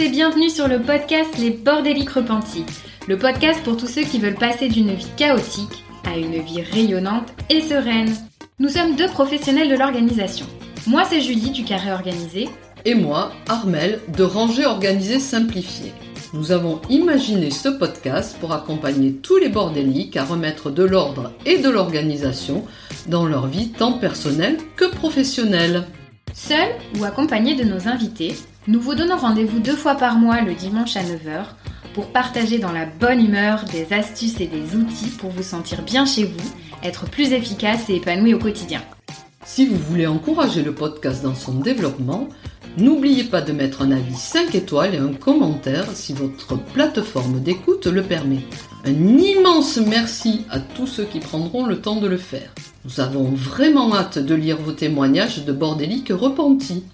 et bienvenue sur le podcast Les Bordéliques Repentis, le podcast pour tous ceux qui veulent passer d'une vie chaotique à une vie rayonnante et sereine. Nous sommes deux professionnels de l'organisation. Moi, c'est Julie du Carré Organisé. Et moi, Armel de Ranger Organisé Simplifié. Nous avons imaginé ce podcast pour accompagner tous les bordéliques à remettre de l'ordre et de l'organisation dans leur vie tant personnelle que professionnelle. Seul ou accompagné de nos invités, nous vous donnons rendez-vous deux fois par mois le dimanche à 9h pour partager dans la bonne humeur des astuces et des outils pour vous sentir bien chez vous, être plus efficace et épanoui au quotidien. Si vous voulez encourager le podcast dans son développement, n'oubliez pas de mettre un avis 5 étoiles et un commentaire si votre plateforme d'écoute le permet. Un immense merci à tous ceux qui prendront le temps de le faire. Nous avons vraiment hâte de lire vos témoignages de bordéliques repentis.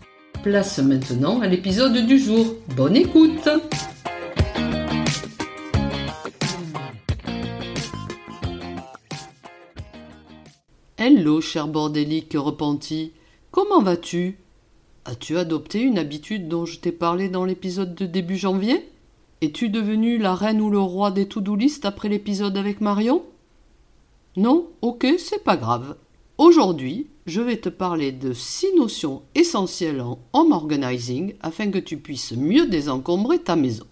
Place maintenant à l'épisode du jour. Bonne écoute Hello, cher bordélique repenti. Comment vas-tu? As-tu adopté une habitude dont je t'ai parlé dans l'épisode de début janvier? Es-tu devenu la reine ou le roi des to-do après l'épisode avec Marion? Non Ok, c'est pas grave. Aujourd'hui, je vais te parler de six notions essentielles en home organizing afin que tu puisses mieux désencombrer ta maison.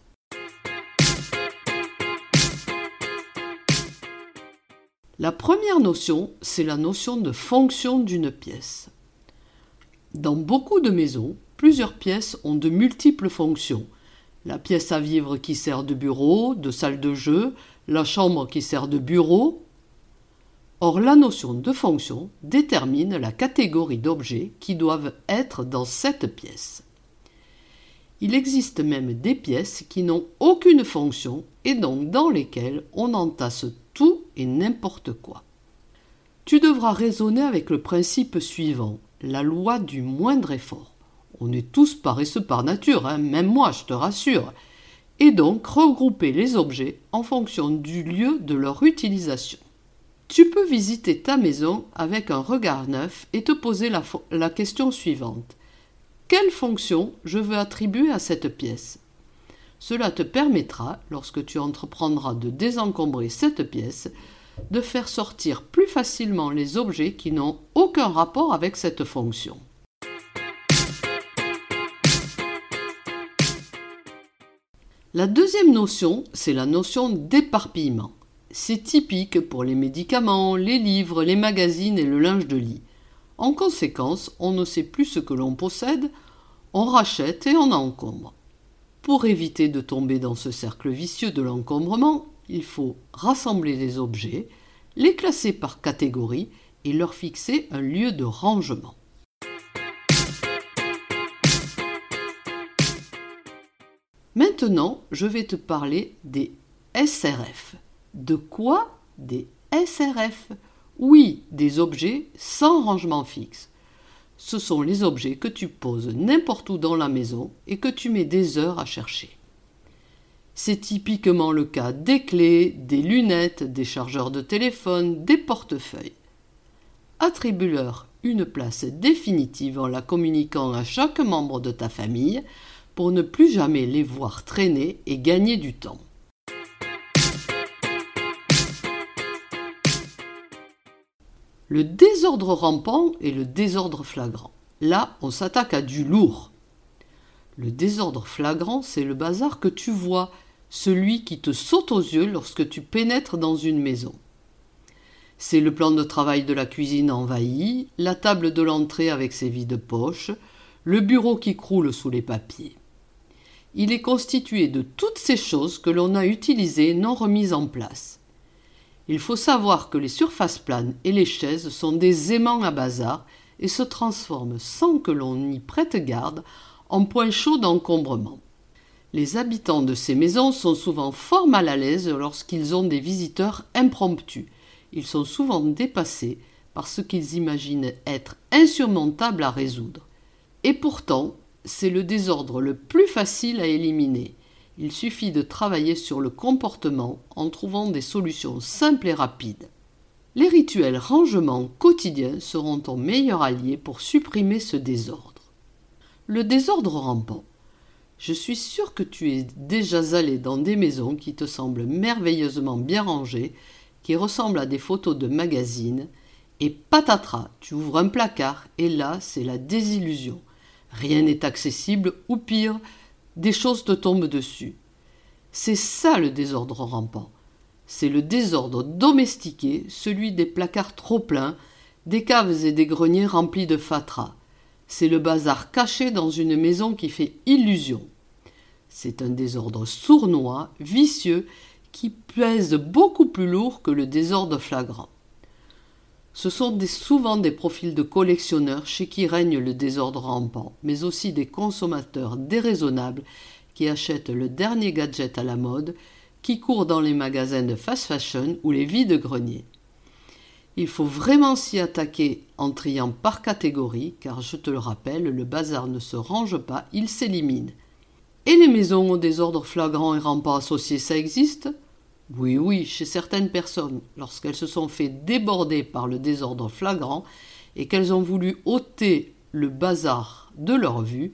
La première notion, c'est la notion de fonction d'une pièce. Dans beaucoup de maisons, plusieurs pièces ont de multiples fonctions. La pièce à vivre qui sert de bureau, de salle de jeu, la chambre qui sert de bureau. Or, la notion de fonction détermine la catégorie d'objets qui doivent être dans cette pièce. Il existe même des pièces qui n'ont aucune fonction et donc dans lesquelles on entasse tout et n'importe quoi. Tu devras raisonner avec le principe suivant, la loi du moindre effort. On est tous paresseux par nature, hein, même moi, je te rassure. Et donc regrouper les objets en fonction du lieu de leur utilisation. Tu peux visiter ta maison avec un regard neuf et te poser la, question suivante. Quelle fonction je veux attribuer à cette pièce? Cela te permettra, lorsque tu entreprendras de désencombrer cette pièce, de faire sortir plus facilement les objets qui n'ont aucun rapport avec cette fonction. La deuxième notion, c'est la notion d'éparpillement. C'est typique pour les médicaments, les livres, les magazines et le linge de lit. En conséquence, on ne sait plus ce que l'on possède, on rachète et on encombre. Pour éviter de tomber dans ce cercle vicieux de l'encombrement, il faut rassembler les objets, les classer par catégorie et leur fixer un lieu de rangement. Maintenant, je vais te parler des SRF. De quoi Des SRF oui, des objets sans rangement fixe. Ce sont les objets que tu poses n'importe où dans la maison et que tu mets des heures à chercher. C'est typiquement le cas des clés, des lunettes, des chargeurs de téléphone, des portefeuilles. Attribue-leur une place définitive en la communiquant à chaque membre de ta famille pour ne plus jamais les voir traîner et gagner du temps. Le désordre rampant et le désordre flagrant. Là, on s'attaque à du lourd. Le désordre flagrant, c'est le bazar que tu vois, celui qui te saute aux yeux lorsque tu pénètres dans une maison. C'est le plan de travail de la cuisine envahi, la table de l'entrée avec ses vides poches, le bureau qui croule sous les papiers. Il est constitué de toutes ces choses que l'on a utilisées non remises en place. Il faut savoir que les surfaces planes et les chaises sont des aimants à bazar et se transforment sans que l'on y prête garde en point chaud d'encombrement. Les habitants de ces maisons sont souvent fort mal à l'aise lorsqu'ils ont des visiteurs impromptus. Ils sont souvent dépassés par ce qu'ils imaginent être insurmontable à résoudre. Et pourtant, c'est le désordre le plus facile à éliminer. Il suffit de travailler sur le comportement en trouvant des solutions simples et rapides. Les rituels rangement quotidiens seront ton meilleur allié pour supprimer ce désordre. Le désordre rampant. Je suis sûre que tu es déjà allé dans des maisons qui te semblent merveilleusement bien rangées, qui ressemblent à des photos de magazines, et patatras, tu ouvres un placard, et là, c'est la désillusion. Rien n'est accessible, ou pire, des choses te tombent dessus. C'est ça le désordre rampant. C'est le désordre domestiqué, celui des placards trop pleins, des caves et des greniers remplis de fatras. C'est le bazar caché dans une maison qui fait illusion. C'est un désordre sournois, vicieux, qui pèse beaucoup plus lourd que le désordre flagrant. Ce sont souvent des profils de collectionneurs chez qui règne le désordre rampant, mais aussi des consommateurs déraisonnables qui achètent le dernier gadget à la mode, qui courent dans les magasins de fast fashion ou les vides greniers. Il faut vraiment s'y attaquer en triant par catégorie, car je te le rappelle, le bazar ne se range pas, il s'élimine. Et les maisons au désordre flagrant et rampant associés, ça existe? Oui, oui, chez certaines personnes, lorsqu'elles se sont fait déborder par le désordre flagrant et qu'elles ont voulu ôter le bazar de leur vue,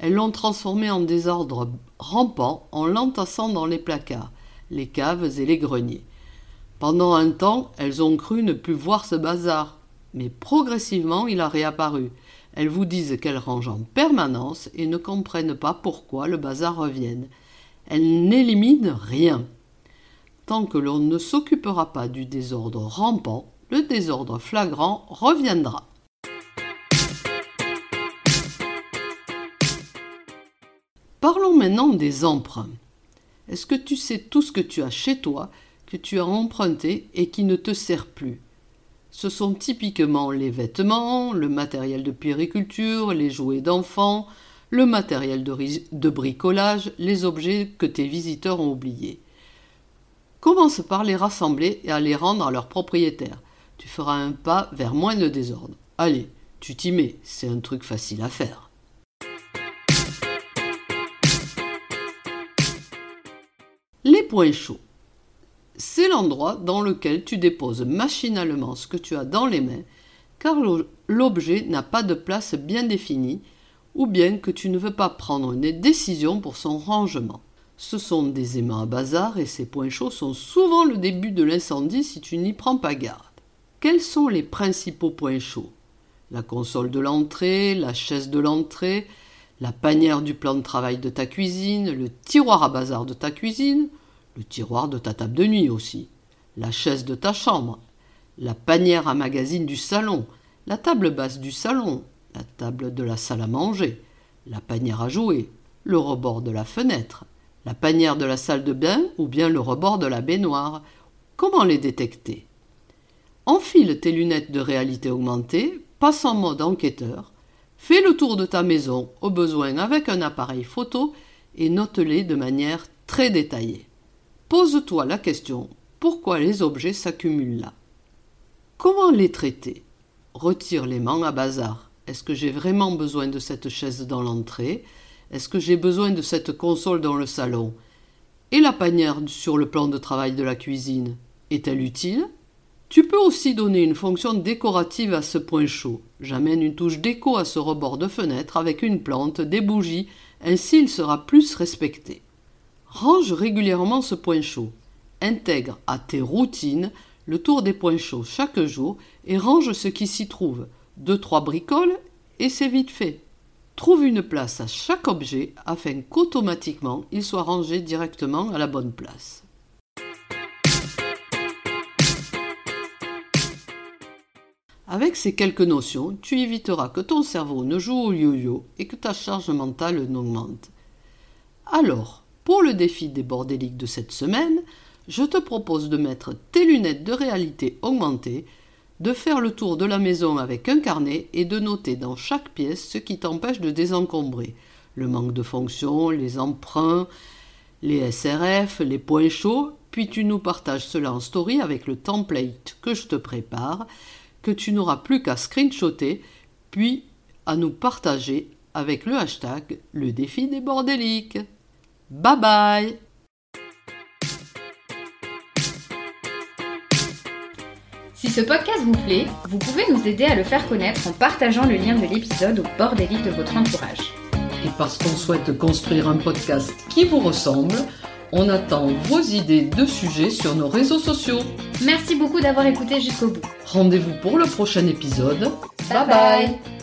elles l'ont transformé en désordre rampant en l'entassant dans les placards, les caves et les greniers. Pendant un temps, elles ont cru ne plus voir ce bazar, mais progressivement il a réapparu. Elles vous disent qu'elles rangent en permanence et ne comprennent pas pourquoi le bazar revienne. Elles n'éliminent rien. Tant que l'on ne s'occupera pas du désordre rampant, le désordre flagrant reviendra. Parlons maintenant des emprunts. Est-ce que tu sais tout ce que tu as chez toi que tu as emprunté et qui ne te sert plus? Ce sont typiquement les vêtements, le matériel de périculture, les jouets d'enfants, le matériel de, de, bricolage, les objets que tes visiteurs ont oubliés. Commence par les rassembler et à les rendre à leurs propriétaires? Tu feras un pas vers moins de désordre. Allez, tu t'y mets, c'est un truc facile à faire. Les points chauds c'est l'endroit dans lequel tu déposes machinalement ce que tu as dans les mains, car l'objet n'a pas de place bien définie, ou bien que tu ne veux pas prendre une décision pour son rangement. Ce sont des aimants à bazar et ces points chauds sont souvent le début de l'incendie si tu n'y prends pas garde. Quels sont les principaux points chauds? La console de l'entrée, la chaise de l'entrée, la panière du plan de travail de ta cuisine, le tiroir à bazar de ta cuisine, le tiroir de ta table de nuit aussi, la chaise de ta chambre, la panière à magazine du salon, la table basse du salon, la table de la salle à manger, la panière à jouer, le rebord de la fenêtre, la panière de la salle de bain ou bien le rebord de la baignoire. Comment les détecter? Enfile tes lunettes de réalité augmentée, passe en mode enquêteur, fais le tour de ta maison au besoin avec un appareil photo et note-les de manière très détaillée. Pose-toi la question pourquoi les objets s'accumulent là? Comment les traiter? Retire les mains à bazar. Est-ce que j'ai vraiment besoin de cette chaise dans l'entrée? Est-ce que j'ai besoin de cette console dans le salon? Et la panière sur le plan de travail de la cuisine Est-elle utile? Tu peux aussi donner une fonction décorative à ce point chaud. J'amène une touche déco à ce rebord de fenêtre avec une plante, des bougies, ainsi il sera plus respecté. Range régulièrement ce point chaud. Intègre à tes routines le tour des points chauds chaque jour et range ce qui s'y trouve. Deux, trois bricoles et c'est vite fait. Trouve une place à chaque objet afin qu'automatiquement il soit rangé directement à la bonne place. Avec ces quelques notions, tu éviteras que ton cerveau ne joue au yo-yo et que ta charge mentale n'augmente. Alors, pour le défi des bordéliques de cette semaine, je te propose de mettre tes lunettes de réalité augmentée, de faire le tour de la maison avec un carnet et de noter dans chaque pièce ce qui t'empêche de désencombrer. Le manque de fonction, les emprunts, les SRF, les points chauds, puis tu nous partages cela en story avec le template que je te prépare, que tu n'auras plus qu'à screenshotter, puis à nous partager avec le hashtag le défi des bordéliques. Bye bye ce podcast vous plaît, vous pouvez nous aider à le faire connaître en partageant le lien de l'épisode au bord des livres de votre entourage. et parce qu'on souhaite construire un podcast qui vous ressemble, on attend vos idées de sujets sur nos réseaux sociaux. Merci beaucoup d'avoir écouté jusqu'au bout. Rendez-vous pour le prochain épisode. bye. bye.